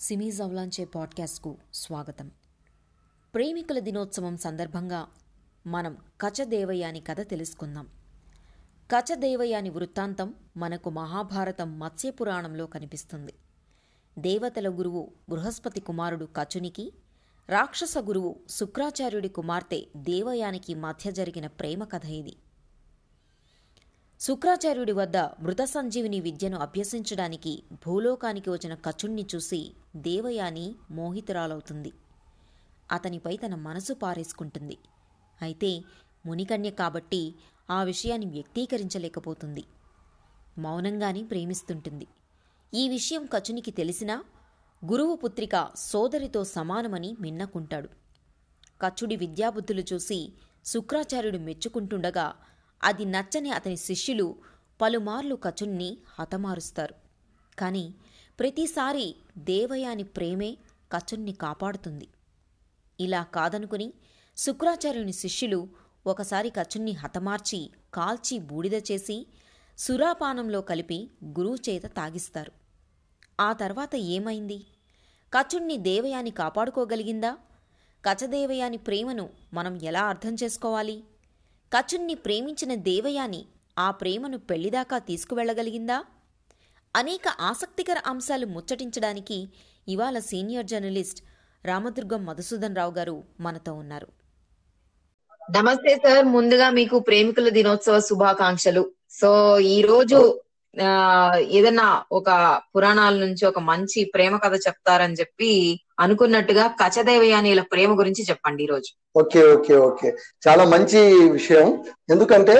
సిమీ జవ్లాంచే పాడ్కాస్ట్కు స్వాగతం. ప్రేమికుల దినోత్సవం సందర్భంగా మనం కచదేవయాని కథ తెలుసుకుందాం. కచదేవయాని వృత్తాంతం మనకు మహాభారతం మత్స్యపురాణంలో కనిపిస్తుంది. దేవతల గురువు బృహస్పతి కుమారుడు కచునికి రాక్షస గురువు శుక్రాచార్యుడి కుమార్తె దేవయానికి మధ్య జరిగిన ప్రేమ కథ ఇది. శుక్రాచార్యుడి వద్ద మృత సంజీవిని విద్యను అభ్యసించడానికి భూలోకానికి వచ్చిన కచుణ్ణి చూసి దేవయాని మోహితురాలవుతుంది. అతనిపై తన మనసు పారేసుకుంటుంది. అయితే మునికన్య కాబట్టి ఆ విషయాన్ని వ్యక్తీకరించలేకపోతుంది. మౌనంగానే ప్రేమిస్తుంటుంది. ఈ విషయం కచునికి తెలిసినా గురువు పుత్రిక సోదరితో సమానమని మిన్నకుంటాడు. కచుడి విద్యాబుద్ధులు చూసి శుక్రాచార్యుడు మెచ్చుకుంటుండగా అది నచ్చని అతని శిష్యులు పలుమార్లు కచుణ్ణి హతమారుస్తారు. కానీ ప్రతిసారి దేవయాని ప్రేమే కచుణ్ణి కాపాడుతుంది. ఇలా కాదనుకుని శుక్రాచార్యుని శిష్యులు ఒకసారి కచుణ్ణి హతమార్చి కాల్చి బూడిద చేసి సురాపానంలో కలిపి గురువు చేత తాగిస్తారు. ఆ తర్వాత ఏమైంది? కచుణ్ణి దేవయాని కాపాడుకోగలిగిందా? కచదేవయాని ప్రేమను మనం ఎలా అర్థం చేసుకోవాలి? కచున్ని ప్రేమించిన దేవయాని ఆ ప్రేమను పెళ్ళిదాకా తీసుకువెళ్ళగలిగిందా? అనేక ఆసక్తికర అంశాలు ముచ్చటించడానికి ఇవాళ సీనియర్ జర్నలిస్ట్ రామదుర్గం మధుసూదన్ రావు గారు మనతో ఉన్నారు. నమస్తే సార్. ముందుగా మీకు ప్రేమికుల దినోత్సవ శుభాకాంక్షలు. సో ఈ రోజు ఆ ఏదన్నా ఒక పురాణాల నుంచి ఒక మంచి ప్రేమ కథ చెప్తారని చెప్పి అనుకున్నట్టుగా కచదేవయానిల ప్రేమ గురించి చెప్పండి ఈ రోజు ఓకే ఓకే ఓకే. చాలా మంచి విషయం. ఎందుకంటే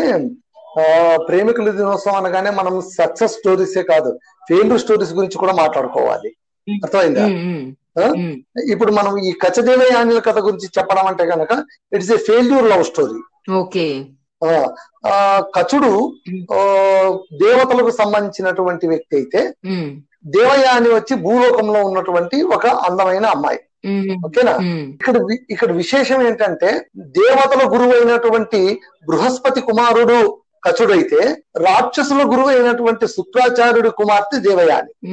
ఆ ప్రేమికుల దినోత్సవం అనగానే మనం సక్సెస్ స్టోరీసే కాదు ఫెయిల్యూర్ స్టోరీస్ గురించి కూడా మాట్లాడుకోవాలి. అర్థమైందా? ఇప్పుడు మనం ఈ కచదేవయానిల కథ గురించి చెప్పడం అంటే గనక it's a failure love story okay. కచుడు దేవతలకు సంబంధించినటువంటి వ్యక్తి అయితే దేవయాని వచ్చి భూలోకంలో ఉన్నటువంటి ఒక అందమైన అమ్మాయి. ఓకేనా? ఇక్కడ ఇక్కడ విశేషం ఏంటంటే దేవతల గురువు అయినటువంటి బృహస్పతి కుమారుడు కచుడైతే రాక్షసుల గురువు అయినటువంటి శుక్రాచార్యుడి కుమార్తె దేవయాని.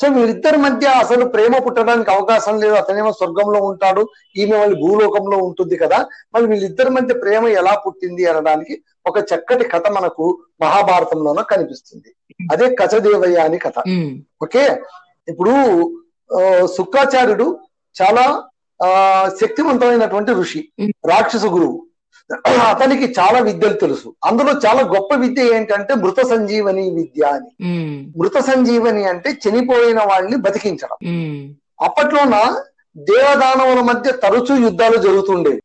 సో వీరిద్దరి మధ్య అసలు ప్రేమ పుట్టడానికి అవకాశం లేదు. అతనేమో స్వర్గంలో ఉంటాడు. ఈమె వాళ్ళు భూలోకంలో ఉంటుంది కదా. మరి వీళ్ళిద్దరి మధ్య ప్రేమ ఎలా పుట్టింది అనడానికి ఒక చక్కటి కథ మనకు మహాభారతంలోన కనిపిస్తుంది. అదే కచదేవయాని కథ. ఓకే? ఇప్పుడు శుక్రాచార్యుడు చాలా ఆ శక్తివంతమైనటువంటి ఋషి. రాక్షస గురువు. అతనికి చాలా విద్యలు తెలుసు. అందులో చాలా గొప్ప విద్య ఏంటంటే మృత సంజీవని విద్య అని. మృత సంజీవని అంటే చనిపోయిన వాళ్ళని బతికించడం. అప్పట్లోన దేవదానవుల మధ్య తరచూ యుద్ధాలు జరుగుతుండేవి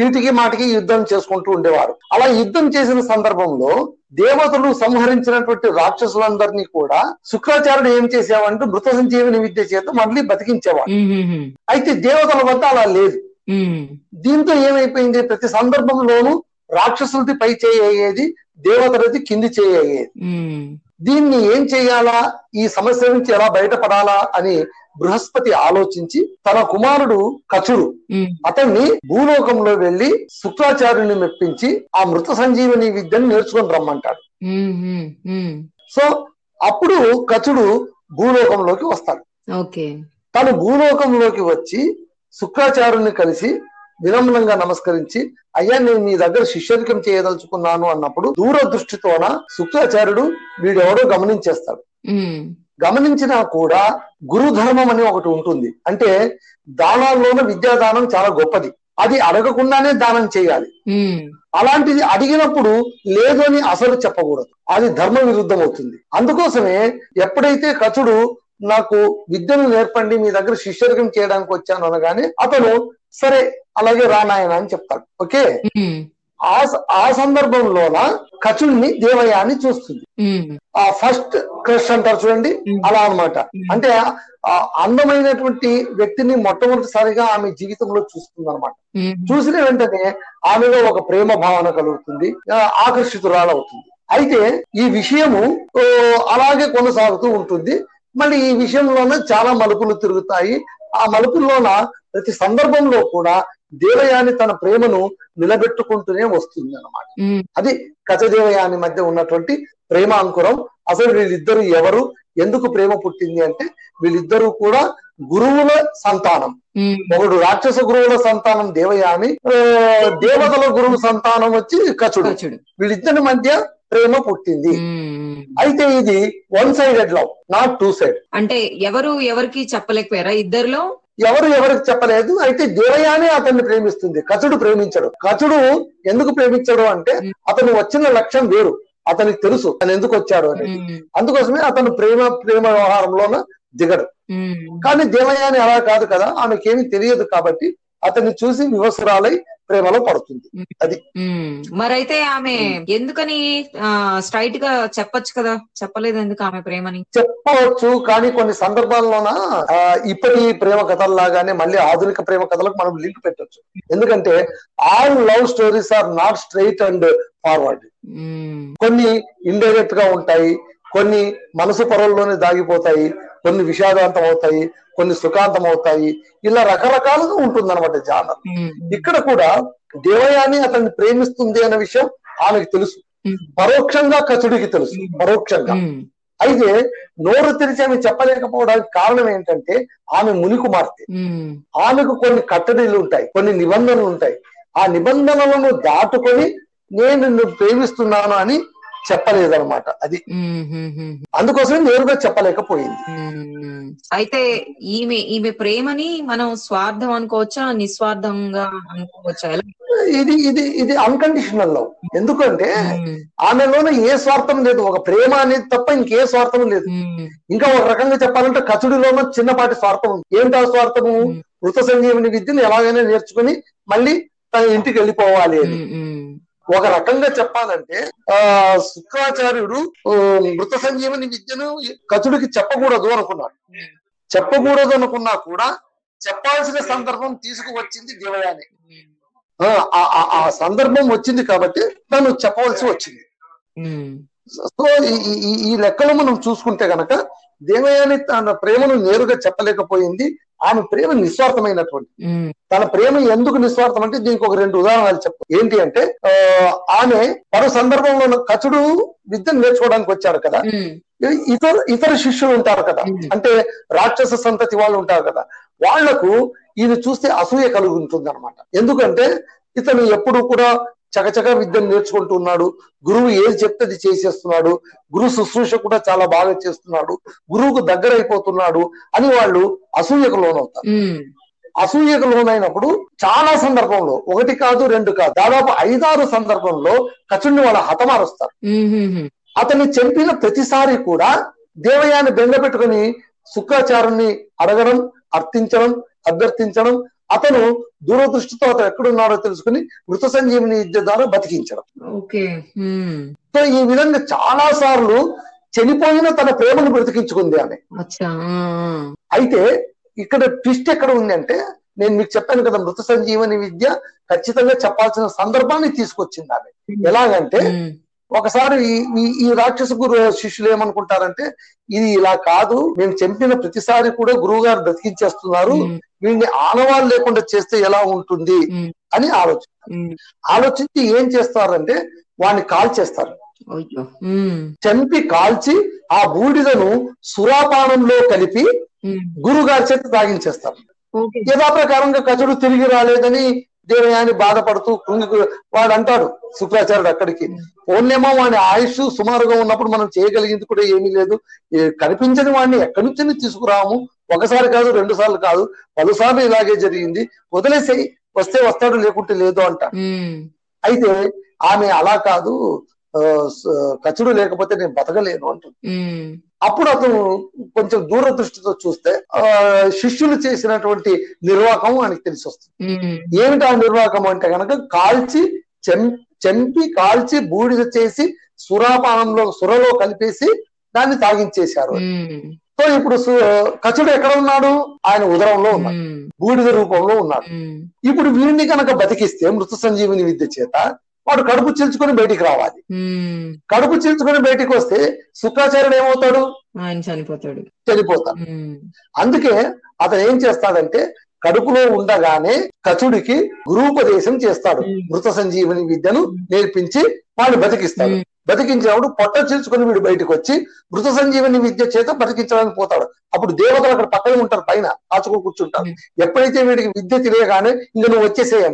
చీటికి మాటికి యుద్ధం చేసుకుంటూ ఉండేవారు. అలా యుద్ధం చేసిన సందర్భంలో దేవతలు సంహరించినటువంటి రాక్షసులందరినీ కూడా శుక్రాచార్యుడు ఏం చేసేవాడంటే మృత సంజీవని విద్య చేత మళ్ళీ బతికించేవాడు. అయితే దేవతల వద్ద అలా లేదు. దీంతో ఏమైపోయింది? ప్రతి సందర్భంలోనూ రాక్షసులది పై చేయి అయ్యేది దేవతలది కింది చేయి అయ్యేది ఉమ్, దీన్ని ఏం చేయాలా? ఈ సమస్య నుంచి ఎలా బయటపడాలా అని బృహస్పతి ఆలోచించి తన కుమారుడు కచుడు అతన్ని భూలోకంలో వెళ్ళి శుక్రాచార్యుని మెప్పించి ఆ మృత సంజీవని విద్యను నేర్చుకొని రమ్మంటాడు. సో అప్పుడు కచుడు భూలోకంలోకి వస్తాడు. తను భూలోకంలోకి వచ్చి శుక్రాచార్యుని కలిసి వినమ్రంగా నమస్కరించి అయ్యా నేను మీ దగ్గర శిష్యరికం చేయదలుచుకున్నాను అన్నప్పుడు దూరదృష్టితోన శుక్రాచార్యుడు వీడెవడో గమనించేస్తాడు. గమనించినా కూడా గురుధర్మం అని ఒకటి ఉంటుంది. అంటే దానాల్లోనూ విద్యాదానం చాలా గొప్పది. అది అడగకుండానే దానం చేయాలి. అలాంటిది అడిగినప్పుడు లేదు అని అసలు చెప్పకూడదు. అది ధర్మ విరుద్ధం అవుతుంది అందుకోసమే ఎప్పుడైతే కచుడు నాకు విద్యను నేర్పండి మీ దగ్గర శిష్యరికం చేయడానికి వచ్చాను అనగానే అతను సరే అలాగే రానాయన అని చెప్తాడు. ఓకే? ఆ ఆ సందర్భంలోన కచుడిని దేవయాని చూస్తుంది. ఉమ్, ఆ ఫస్ట్ క్రష్ అంటారు చూడండి. అలా అన్నమాట అంటే అందమైనటువంటి వ్యక్తిని మొట్టమొదటిసారిగా ఆమె జీవితంలో చూస్తుంది అనమాట చూసిన వెంటనే ఆమెలో ఒక ప్రేమ భావన కలుగుతుంది ఆకర్షితురాలవుతుంది. అయితే ఈ విషయము అలాగే కొనసాగుతూ ఉంటుంది. మళ్ళీ ఈ విషయంలోనే చాలా మలుపులు తిరుగుతాయి. ఆ మలుపుల్లోన ప్రతి సందర్భంలో కూడా దేవయాని తన ప్రేమను నిలబెట్టుకుంటూనే వస్తుంది అన్నమాట ఉమ్, అది కచదేవయాని మధ్య ఉన్నటువంటి ప్రేమ అంకురం. అసలు వీళ్ళిద్దరు ఎవరు? ఎందుకు ప్రేమ పుట్టింది అంటే వీళ్ళిద్దరూ కూడా గురువుల సంతానం. ఒకడు రాక్షస గురువుల సంతానం దేవయాని దేవతల గురువు సంతానం వచ్చి కచుడు. కచుడు. వీళ్ళిద్దరి మధ్య ప్రేమ పుట్టింది. అయితే ఇది one sided love not two side. అంటే ఎవరు ఎవరికి చెప్పలేకపోయారా ఇద్దరిలో? ఎవరు ఎవరికి చెప్పలేదు అయితే దేవయానే అతన్ని ప్రేమిస్తుంది కచుడు ప్రేమించడు. కచుడు ఎందుకు ప్రేమించడు అంటే అతను వచ్చిన లక్ష్యం వేరు అతనికి తెలుసు అతను ఎందుకు వచ్చాడు అనేది. అందుకోసమే అతను ప్రేమ ప్రేమ వ్యవహారంలోన దిగడు. కానీ దేవయాని అలా కాదు కదా ఆమెకేమీ తెలియదు కాబట్టి అతన్ని చూసి వివసురాలై ప్రేమలో పడుతుంది. అది. మరైతే ఆమె ఎందుకని స్ట్రైట్గా చెప్పొచ్చు కదా? చెప్పలేదు ఎందుకు ఆమె ప్రేమని? చెప్పవచ్చు కానీ కొన్ని సందర్భాల్లోన ఇప్పటి ప్రేమ కథల్లాగానే మళ్ళీ ఆధునిక ప్రేమ కథలకు మనం లింక్ పెట్టొచ్చు. ఎందుకంటే all love stories are not straight and forward. కొన్ని ఇండైరెక్ట్గా ఉంటాయి కొన్ని మనసు పొరల్లోనే దాగిపోతాయి కొన్ని విషాదాంతం అవుతాయి కొన్ని సుఖాంతం అవుతాయి. ఇలా రకరకాలుగా ఉంటుంది అనమాట జానర్ ఇక్కడ కూడా దేవయాని అతన్ని ప్రేమిస్తుంది అనే విషయం ఆమెకు తెలుసు. పరోక్షంగా కచుడికి తెలుసు. పరోక్షంగా. అయితే నోరు తెరిచి ఆమె చెప్పలేకపోవడానికి కారణం ఏంటంటే ఆమె ముని కుమార్తె. ఉమ్, ఆమెకు కొన్ని కట్టడీలు ఉంటాయి కొన్ని నిబంధనలు ఉంటాయి. ఆ నిబంధనలను దాటుకొని నేను నిన్ను ప్రేమిస్తున్నాను అని చెప్పలేదన్నమాట. అది అందుకోసమే నేరుగా చెప్పలేకపోయింది. అయితే ఈమె ఈమె ప్రేమని మనం స్వార్థం అనుకోవచ్చా నిస్వార్థంగా అనుకోవచ్చా? ఇది ఇది ఇది అన్కండిషనల్ లవ్ ఎందుకంటే ఆమెలోనే ఏ స్వార్థం లేదు. ఒక ప్రేమ అనేది తప్ప ఇంకే స్వార్థం లేదు. ఇంకా ఒక రకంగా చెప్పాలంటే కచుడిలోనూ చిన్నపాటి స్వార్థం ఉంది. ఏంటి ఆ స్వార్థము. మృత సంజీవని విద్యను ఎలాగైనా నేర్చుకుని మళ్ళీ తన ఇంటికి వెళ్ళిపోవాలి అని. ఒక రకంగా చెప్పాలంటే ఆ శుక్రాచార్యుడు మృత సంజీవని విద్యను కచుడికి చెప్పకూడదు అనుకున్నాడు. చెప్పకూడదు అనుకున్నా కూడా చెప్పాల్సిన సందర్భం తీసుకువచ్చింది దేవయాని. ఆ, ఆ- సందర్భం వచ్చింది కాబట్టి తను చెప్పవలసి వచ్చింది. సో ఈ- ఈ లెక్కలో మనం చూసుకుంటే గనక దేవయాని తన ప్రేమను నేరుగా చెప్పలేకపోయింది. ఆమె ప్రేమ నిస్వార్థమైనటువంటి. తన ప్రేమ ఎందుకు నిస్వార్థం అంటే దీనికి ఒక రెండు ఉదాహరణలు చెప్పు. ఏంటి అంటే ఆమె మరో సందర్భంలో కచుడు విద్యను నేర్చుకోవడానికి వచ్చాడు కదా. ఉమ్, ఇతర ఇతర శిష్యులు ఉంటారు కదా. Hmm. అంటే రాక్షస సంతతి వాళ్ళు ఉంటారు కదా. వాళ్ళకు ఈయన చూస్తే అసూయ కలుగుతుంది అనమాట ఎందుకంటే ఇతను ఎప్పుడు కూడా చకచక విద్యను నేర్చుకుంటున్నాడు గురువు ఏది చెప్తే అది చేసేస్తున్నాడు. గురు శుశ్రూష కూడా చాలా బాగా చేస్తున్నాడు. గురువుకు దగ్గర అయిపోతున్నాడు అని వాళ్ళు అసూయకు లోనవుతారు. అసూయకు లోనైనప్పుడు చాలా సందర్భంలో ఒకటి కాదు రెండు కాదు దాదాపు ఐదారు సందర్భంలో కచుడిని వాళ్ళ హతమారుస్తారు. అతన్ని చంపిన ప్రతిసారి కూడా దేవయాన్ని బెంగ పెట్టుకుని శుక్రాచార్యుని అడగడం అర్థించడం అభ్యర్థించడం అతను దూరదృష్టితో అతను ఎక్కడున్నాడో తెలుసుకుని మృత సంజీవిని విద్య ద్వారా బతికించడం. సో ఈ విధంగా చాలా సార్లు చనిపోయిన తన ప్రేమను బ్రతికించుకుంది ఆమె. అయితే ఇక్కడ ట్విస్ట్ ఎక్కడ ఉంది అంటే నేను మీకు చెప్పాను కదా మృత సంజీవని విద్య ఖచ్చితంగా చెప్పాల్సిన సందర్భాన్ని తీసుకొచ్చింది ఆమె. ఎలాగంటే ఒకసారి ఈ- రాక్షస గురు శిష్యులు ఏమనుకుంటారంటే ఇది ఇలా కాదు మేము చంపిన ప్రతిసారి కూడా గురువు గారు బ్రతికించేస్తున్నారు వీడిని ఆనవాళ్ళు లేకుండా చేస్తే ఎలా ఉంటుంది అని ఆలోచన. ఆలోచించి ఏం చేస్తారంటే వాడిని కాల్చేస్తారు. అయ్యో. ఉమ్, చంపి కాల్చి ఆ బూడిదను సురాపానంలో కలిపి గురుగారి చేత తాగించేస్తారు. యథాప్రకారంగా కచుడు తిరిగి రాలేదని దేవయాని బాధపడుతూ కృంగి వాడు అంటాడు శుక్రాచార్యుడు అక్కడికి. ఓన్నేమో వాడి ఆయుష్ సుమారుగా ఉన్నప్పుడు మనం చేయగలిగింది కూడా ఏమీ లేదు. కనిపించని వాడిని ఎక్కడి నుంచి తీసుకురాము? ఒకసారి కాదు రెండు సార్లు కాదు పలుసార్లు ఇలాగే జరిగింది. వదిలేసేయి వస్తే వస్తాడు లేకుంటే లేదు అంట. అయితే ఆమె అలా కాదు కచుడు లేకపోతే నేను బతకలేను అంటుంది. అప్పుడు అతను కొంచెం దూరదృష్టితో చూస్తే ఆ శిష్యులు చేసినటువంటి నిర్వాహకం ఆయనకి తెలిసి వస్తుంది ఏమిటి ఆ నిర్వాహకం అంటే కనుక కాల్చి చెంపి కాల్చి బూడిద చేసి సురాపానంలో సురలో కలిపేసి దాన్ని తాగించేశారు. సో ఇప్పుడు కచుడు ఎక్కడ ఉన్నాడు? ఆయన ఉదరంలో ఉన్నాడు. బూడిద రూపంలో ఉన్నాడు. ఇప్పుడు వీడిని కనుక బతికిస్తే మృత సంజీవిని విద్య చేత వాడు కడుపు చీల్చుకొని బయటికి రావాలి. కడుపు చీల్చుకొని బయటికి వస్తే శుక్రాచార్యుడు ఏమవుతాడు? ఆయన చనిపోతాడు. చనిపోతాడు. అందుకే అతను ఏం చేస్తాడంటే కడుపులో ఉండగానే కచుడికి గురూపదేశం చేస్తాడు. మృత సంజీవని విద్యను నేర్పించి వాడిని బతికిస్తాడు. బతికించినప్పుడు పొట్ట చీల్చుకుని వీడు బయటకు వచ్చి మృత సంజీవని విద్య చేత బతికించడానికి పోతాడు అప్పుడు దేవతలు అక్కడ పక్కనే ఉంటారు పైన ఆచుకో కూర్చుంటారు. ఎప్పుడైతే వీడికి విద్య తెలియగానే ఇంక నువ్వు వచ్చేసేయి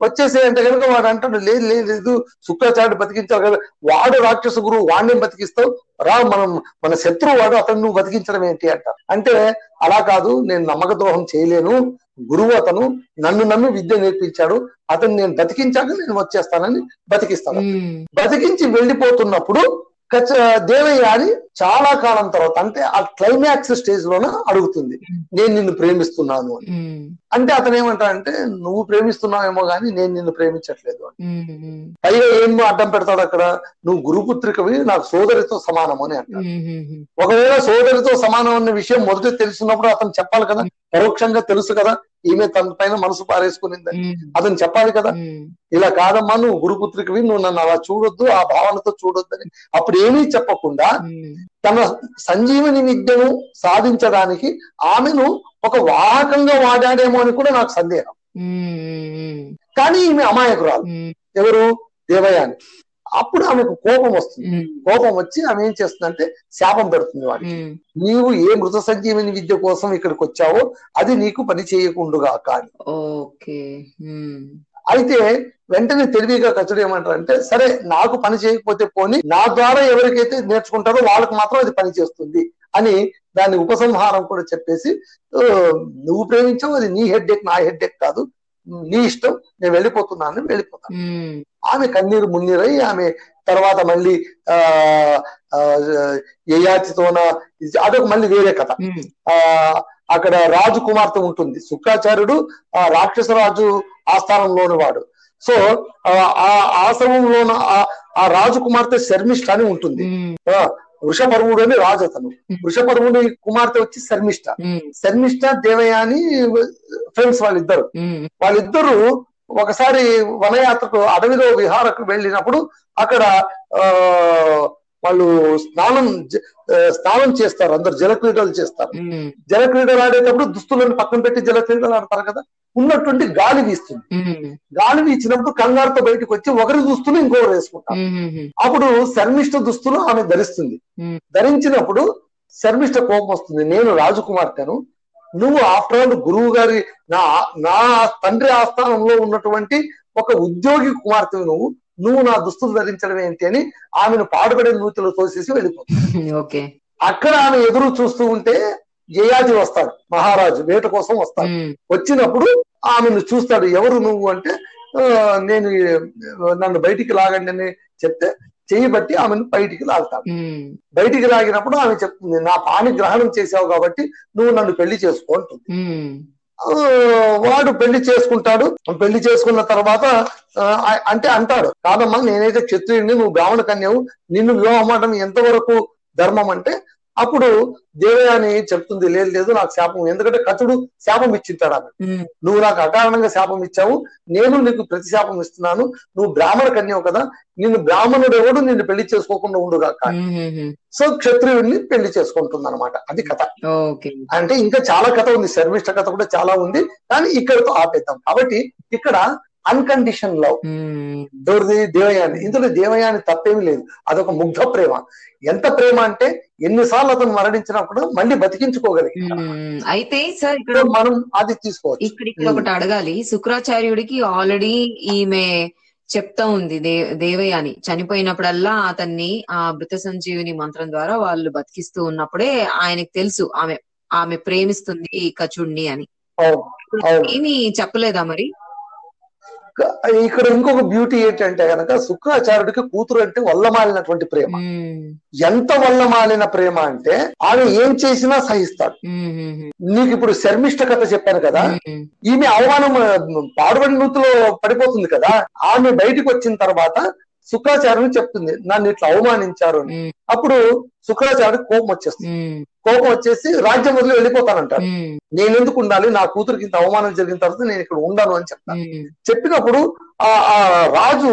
అంటే కనుక వాడు అంటాడు లేదు లేదు లేదు శుక్రాచార్యుడు బతికించాలి కదా వాడు రాక్షస గురువు వాడిని బతికిస్తావు? రా మనం మన శత్రువు వాడు అతను నువ్వు బతికించడం ఏంటి? అంట. అంటే అలా కాదు నేను నమ్మక ద్రోహం చేయలేను. గురువు అతను నన్ను నమ్మి విద్య నేర్పించాడు. అతను నేను బతికించాక నేను వచ్చేస్తానని బతికిస్తాను. బతికించి వెళ్ళిపోతున్నప్పుడు దేవయ్య అని చాలా కాలం తర్వాత అంటే ఆ క్లైమాక్స్ స్టేజ్ లోన అడుగుతుంది నేను నిన్ను ప్రేమిస్తున్నాను అని. అంటే అతను ఏమంటాడంటే నువ్వు ప్రేమిస్తున్నావేమో గానీ నేను నిన్ను ప్రేమించట్లేదు. పైగా ఏం అడ్డం పెడతాడు అక్కడ నువ్వు గురుపుత్రికవి నాకు సోదరితో సమానం అని అంటాడు. ఒకవేళ సోదరితో సమానం అన్న విషయం మొదట తెలుసున్నప్పుడు అతను చెప్పాలి కదా పరోక్షంగా తెలుసు కదా ఈమె తన పైన మనసు పారేసుకునిందని మ్మ్. అతను చెప్పాలి కదా. ఇలా కాదమ్మా నువ్వు గురుపుత్రికవి నువ్వు నన్ను అలా చూడొద్దు ఆ భావనతో చూడొద్దని అప్పుడు ఏమీ చెప్పకుండా. తన సంజీవని విద్యను సాధించడానికి ఆమెను ఒక వాహకంగా వాడాడేమో అని కూడా నాకు సందేహం. కానీ ఈమె అమాయకురాలు. ఎవరు దేవయాని అప్పుడు ఆమెకు కోపం వస్తుంది. కోపం వచ్చి ఆమె ఏం చేస్తుందంటే శాపం పెడుతుంది వాడికి. నీవు ఏ మృత సంజీవని విద్య కోసం ఇక్కడికి వచ్చావో అది నీకు పని చేయకుండుగా కానీ. అయితే వెంటనే తెలివిగా కచుడు ఏమంటారంటే సరే నాకు పని చేయకపోతే పోని నా ద్వారా ఎవరికైతే నేర్చుకుంటారో వాళ్ళకి మాత్రం అది పని చేస్తుంది అని దాని ఉపసంహారం కూడా చెప్పేసి "ఆ, నువ్వు ప్రేమించావు అది నీ హెడ్ ఎక్ నా హెడ్ ఎక్ కాదు నీ ఇష్టం నేను వెళ్ళిపోతున్నాను వెళ్ళిపోతాను మ్మ్. ఆమె కన్నీరు మున్నీరై ఆమె తర్వాత మళ్ళీ ఆ యయాతితోన అదొక మళ్ళీ వేరే కథ. ఆ అక్కడ రాజు కుమార్తె ఉంటుంది శుక్రాచార్యుడు ఆ రాక్షస రాజు ఆస్థానంలోని వాడు. సో ఆ ఆ ఆశ్రమంలోన ఆ- ఆ రాజు కుమార్తె శర్మిష్ఠ అని ఉంటుంది. ఆ, వృషపర్వుడు అని రాజు అతను. వృషపర్వుడి కుమార్తె వచ్చి శర్మిష్ఠ. మ్మ్. శర్మిష్ఠ దేవయాని ఫ్రెండ్స్ వాళ్ళిద్దరు. వాళ్ళిద్దరూ ఒకసారి వనయాత్రకు అడవిలో విహారకు వెళ్ళినప్పుడు అక్కడ ఆ వాళ్ళు స్నానం ఆ, స్నానం చేస్తారు. అందరు జలక్రీడలు చేస్తారు. జలక్రీడలు ఆడేటప్పుడు దుస్తులను పక్కన పెట్టి జలక్రీడలు ఆడతారు కదా. ఉన్నటువంటి గాలి వీస్తుంది. గాలి వీచినప్పుడు కంగారుతో బయటకు వచ్చి ఒకరి దుస్తులు ఇంకొకరు వేసుకుంటారు మ్మ్. అప్పుడు శర్మిష్ఠ దుస్తులు ఆమె ధరిస్తుంది. ధరించినప్పుడు శర్మిష్ఠ కోపం వస్తుంది. నేను రాజకుమార్తెను. నువ్వు ఆఫ్టర్ ఆల్ గురువు గారి నా నా తండ్రి ఆస్థానంలో ఉన్నటువంటి ఒక ఉద్యోగి కుమార్తె నువ్వు నువ్వు నా దుస్తులు ధరించడం ఏంటి అని ఆమెను పాడుపడే నూతిలో తోసేసి వెళ్ళిపోతుంది ఓకే. అక్కడ ఆమె ఎదురు చూస్తూ ఉంటే యయాతి వస్తాడు. మహారాజు వేట కోసం వస్తాడు. వచ్చినప్పుడు ఆమెను చూస్తాడు. ఎవరు నువ్వు అంటే "ఆ, నేను నన్ను బయటికి లాగండి అని చెప్తే చెయ్యి బట్టి ఆమెను బయటికి లాగుతాడు. బయటికి లాగినప్పుడు ఆమె చెప్తుంది నా పాని గ్రహణం చేసావు కాబట్టి నువ్వు నన్ను పెళ్ళి చేసుకో అంటుంది. వాడు పెళ్ళి చేసుకుంటాడు. పెళ్ళి చేసుకున్న తర్వాత అంటే అంటాడు కాదమ్మా నేనైతే క్షత్రియుడిని నువ్వు బ్రాహ్మణ కన్యవు. నిన్ను వివాహం ఎంతవరకు ధర్మం అంటే అప్పుడు దేవయాని చెప్తుంది లేదు లేదు నాకు శాపం ఎందుకంటే కచుడు శాపం ఇచ్చింటాడు ఆమె. నువ్వు నాకు అకారణంగా శాపం ఇచ్చావు నేను నీకు ప్రతి శాపం ఇస్తున్నాను నువ్వు బ్రాహ్మణ కన్యవు కదా నిన్ను బ్రాహ్మణుడు ఎవడు నిన్ను పెళ్ళి చేసుకోకుండా ఉండుగా మ్మ్. సో క్షత్రియుడిని పెళ్ళి చేసుకుంటుంది అనమాట అది కథ. అంటే ఇంకా చాలా కథ ఉంది శర్మిష్ట కథ కూడా చాలా ఉంది కానీ ఇక్కడతో ఆపేద్దాం. కాబట్టి ఇక్కడ అన్కండిషన్ లవ్. ఎవరిది దేవయాని. ఇందులో దేవయాని తప్పేమీ లేదు. అదొక ముగ్ధ ప్రేమ. ఎంత ప్రేమ అంటే ఎన్నిసార్లు అతను మరణించినా కూడా మళ్ళీ బతికించుకోగలిగి మ్మ్. అయితే సార్ ఇక్కడ మనం అది తీసుకోవచ్చు. ఇక్కడ ఇక్కడ ఒకటి అడగాలి. శుక్రాచార్యుడికి ఆల్రెడీ ఈమె చెప్తా ఉంది దే దేవయాని. చనిపోయినప్పుడల్లా అతన్ని ఆ మృత సంజీవిని మంత్రం ద్వారా వాళ్ళు బతికిస్తూ ఉన్నప్పుడే ఆయనకు తెలుసు ఆమె ఆమె ప్రేమిస్తుంది ఈ కచుడిని అని. ఏమి చెప్పలేదా మరి? ఇక్కడ ఇంకొక బ్యూటీ ఏంటంటే గనక శుక్రాచార్యుడికి కూతురు అంటే వల్లమాలినటువంటి ప్రేమ. ఎంత వల్లమాలిన ప్రేమ అంటే ఆమె ఏం చేసినా సహిస్తాడు. నీకు ఇప్పుడు శర్మిష్ట కథ చెప్పాను కదా. ఈమె అవమానం పాడుబడి నూతిలో పడిపోతుంది కదా ఆమె బయటికి వచ్చిన తర్వాత శుక్రాచార్యుని చెప్తుంది నన్ను ఇట్లా అవమానించారు అని. అప్పుడు శుక్రాచార్యుడికి కోపం వచ్చేస్తుంది. కోపం వచ్చేసి రాజ్యం వదిలి వెళ్ళిపోతానంటాడు మ్మ్. నేను ఎందుకు ఉండాలి నా కూతురికి ఇంత అవమానం జరిగిన తర్వాత నేను ఇక్కడ ఉండను అని చెప్తాను. చెప్పినప్పుడు ఆ ఆ రాజు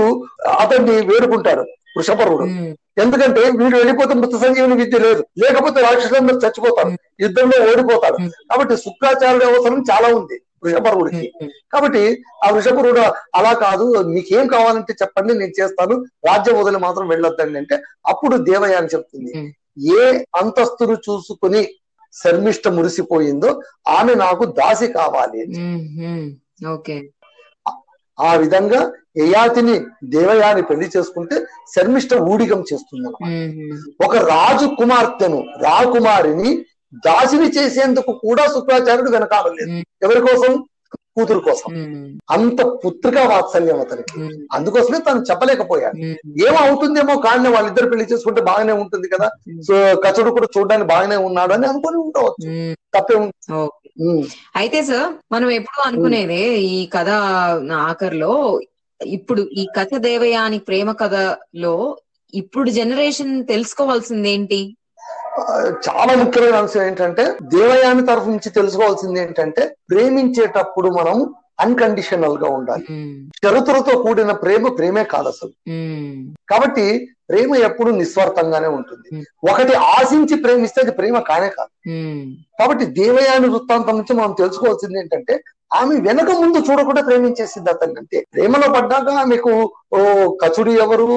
అతన్ని వేడుకుంటాడు వృషపరుడు మ్మ్. ఎందుకంటే వీడు వెళ్ళిపోతే మృత సంజీవని విద్య లేదు లేకపోతే రాక్షసులందరూ చచ్చిపోతారు యుద్ధంలో ఓడిపోతారు. కాబట్టి శుక్రాచార్యుడి అవసరం చాలా ఉంది వృషపరుడికి కాబట్టి ఆ వృషపరుడు అలా కాదు మీకేం కావాలంటే చెప్పండి నేను చేస్తాను రాజ్యం వదిలి మాత్రం వెళ్ళొద్దండి అంటే అప్పుడు దేవయాని చెప్తుంది. ఏ అంతస్తును చూసుకుని శర్మిష్ట మురిసిపోయిందో ఆమె నాకు దాసి కావాలి. ఓకే. ఆ విధంగా యయాతిని దేవయాని పెళ్ళి చేసుకుంటే శర్మిష్ట ఊడిగం చేస్తుంది ఒక రాజు కుమార్తెను రాకుమారిని దాసిని చేసేందుకు కూడా శుక్రాచార్యుడు వెనకాడలేదు. ఎవరి కోసం? కూతురు కోసం. అంత పుత్రికా వాత్సల్యం అతనికి. అందుకోసమే తను చెప్పలేకపోయాడు. ఏమవుతుందేమో కానీ వాళ్ళిద్దరు పెళ్ళి చేసుకుంటే బాగానే ఉంటుంది కదా. సో కచుడు కూడా చూడడానికి బాగానే ఉన్నాడు అని అనుకుని ఉండవచ్చు. తప్పే. అయితే సార్ మనం ఎప్పుడు అనుకునేదే ఈ కథ ఆఖరిలో ఇప్పుడు ఈ కథ దేవయాని ప్రేమ కథలో ఇప్పుడు జనరేషన్ తెలుసుకోవాల్సింది ఏంటి ఆ, చాలా ముఖ్యమైన అంశం ఏంటంటే దేవయాని తరఫు నుంచి తెలుసుకోవాల్సింది ఏంటంటే ప్రేమించేటప్పుడు మనం అన్కండిషనల్గా ఉండాలి. షరతులతో కూడిన ప్రేమ ప్రేమే కాదు అసలు. కాబట్టి ప్రేమ ఎప్పుడు నిస్వార్థంగానే ఉంటుంది. ఒకటి ఆశించి ప్రేమిస్తే అది ప్రేమ కానే కాదు. కాబట్టి దేవయాని వృత్తాంతం నుంచి మనం తెలుసుకోవాల్సింది ఏంటంటే ఆమె వెనక ముందు చూడకుండా ప్రేమించేసింది అతన్ని అంతే. ప్రేమలో పడ్డాక ఆమెకు ఓ కచుడు ఎవరు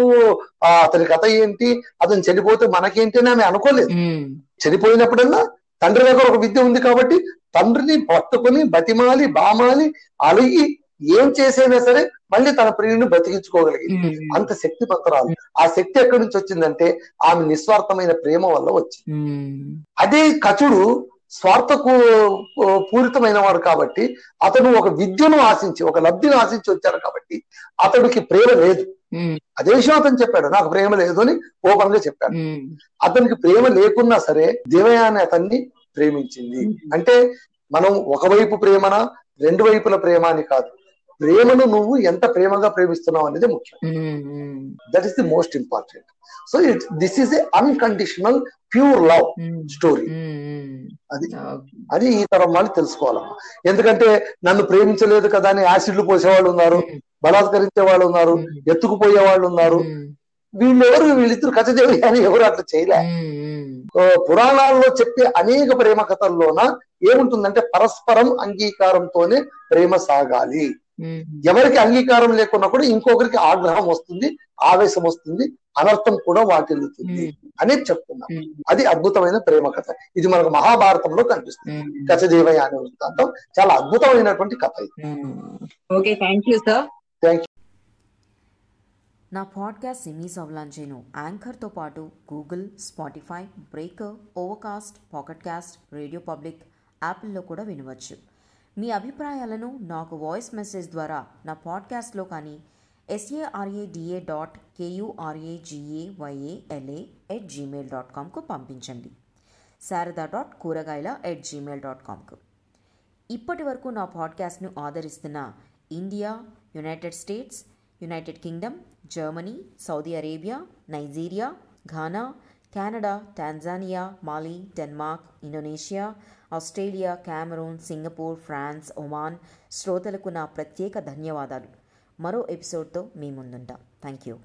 అతని కథ ఏంటి అతను చనిపోతే మనకేంటి అని ఆమె అనుకోలేదు. చనిపోయినప్పుడల్లా తండ్రి దగ్గర ఒక విద్య ఉంది కాబట్టి తండ్రిని పట్టుకొని బతిమాలి బామాలి అలిగి ఏం చేసైనా సరే మళ్ళీ తన ప్రియుని బతికించుకోగలిగింది. అంత శక్తివంతురాలు ఆ శక్తి ఎక్కడి నుంచి వచ్చిందంటే ఆమె నిస్వార్థమైన ప్రేమ వల్ల వచ్చింది. అదే కచుడు స్వార్థకు పూరితమైన వాడు కాబట్టి అతను ఒక విద్యను ఆశించి ఒక లబ్ధిని ఆశించి వచ్చాడు కాబట్టి అతడికి ప్రేమ లేదు. అదే విషయం అతను చెప్పాడు నాకు ప్రేమ లేదు అని ఓపెన్గా చెప్పాడు. అతనికి ప్రేమ లేకున్నా సరే దేవయాని అతన్ని ప్రేమించింది. అంటే మనం ఒకవైపు ప్రేమన రెండు వైపుల ప్రేమ అని కాదు. ప్రేమను నువ్వు ఎంత ప్రేమగా ప్రేమిస్తున్నావు అనేది ముఖ్యం. That is the most important so it this is a unconditional pure love story అది అది ఈ తరం వాళ్ళు తెలుసుకోవాలమ్మా. ఎందుకంటే నన్ను ప్రేమించలేదు కదా అని యాసిడ్లు పోసేవాళ్ళు ఉన్నారు బలాత్కరించే వాళ్ళు ఉన్నారు ఎత్తుకుపోయే వాళ్ళు ఉన్నారు. వీళ్ళెవరు వీళ్ళిద్దరు కథదేవి అని ఎవరు అట్లా చేయలే. పురాణాల్లో చెప్పే అనేక ప్రేమ కథల్లోన ఏముంటుందంటే పరస్పరం అంగీకారంతోనే ప్రేమ సాగాలి. ఎవరికి అంగీకారం లేకున్నా కూడా ఇంకొకరికి ఆగ్రహం వస్తుంది ఆవేశం వస్తుంది అనర్థం కూడా వాటిల్లుతుంది అనేది చెప్తున్నాం. అది అద్భుతమైన ప్రేమ కథ. ఇది మనకు మహాభారతంలో కనిపిస్తుంది. కథదేవయ్య అనే వృత్తాంతం చాలా అద్భుతమైనటువంటి కథ ఇది. ఓకే థ్యాంక్ యూ సార్ నా పాడ్కాస్ట్ సిమీస్ అవలాంచేను యాంకర్తో పాటు Google Spotify Breaker Overcast Pocket Casts Radio Public యాపిల్లో కూడా వినవచ్చు. మీ అభిప్రాయాలను నాకు వాయిస్ మెసేజ్ ద్వారా నా పాడ్కాస్ట్లో కానీ ఎస్ఏఆర్ఏడిఏ డాట్ కేయూఆర్ఏజిఏవైఏఎల్ఏ ఎట్ జీమెయిల్ డాట్ కామ్కు పంపించండి. శారదా డాట్ కూరగాయల ఎట్ జీమెయిల్ డాట్ కామ్కు ఇప్పటి వరకు నా పాడ్కాస్ట్ను ఆదరిస్తున్న India United states United Kingdom Germany Saudi Arabia Nigeria Ghana Canada Tanzania మాలి Denmark Indonesia Australia Cameroon Singapore France Oman శ్రోతలకు నా ప్రత్యేక ధన్యవాదాలు. మరో ఎపిసోడ్తో మీ ముందుంటాం. Thank you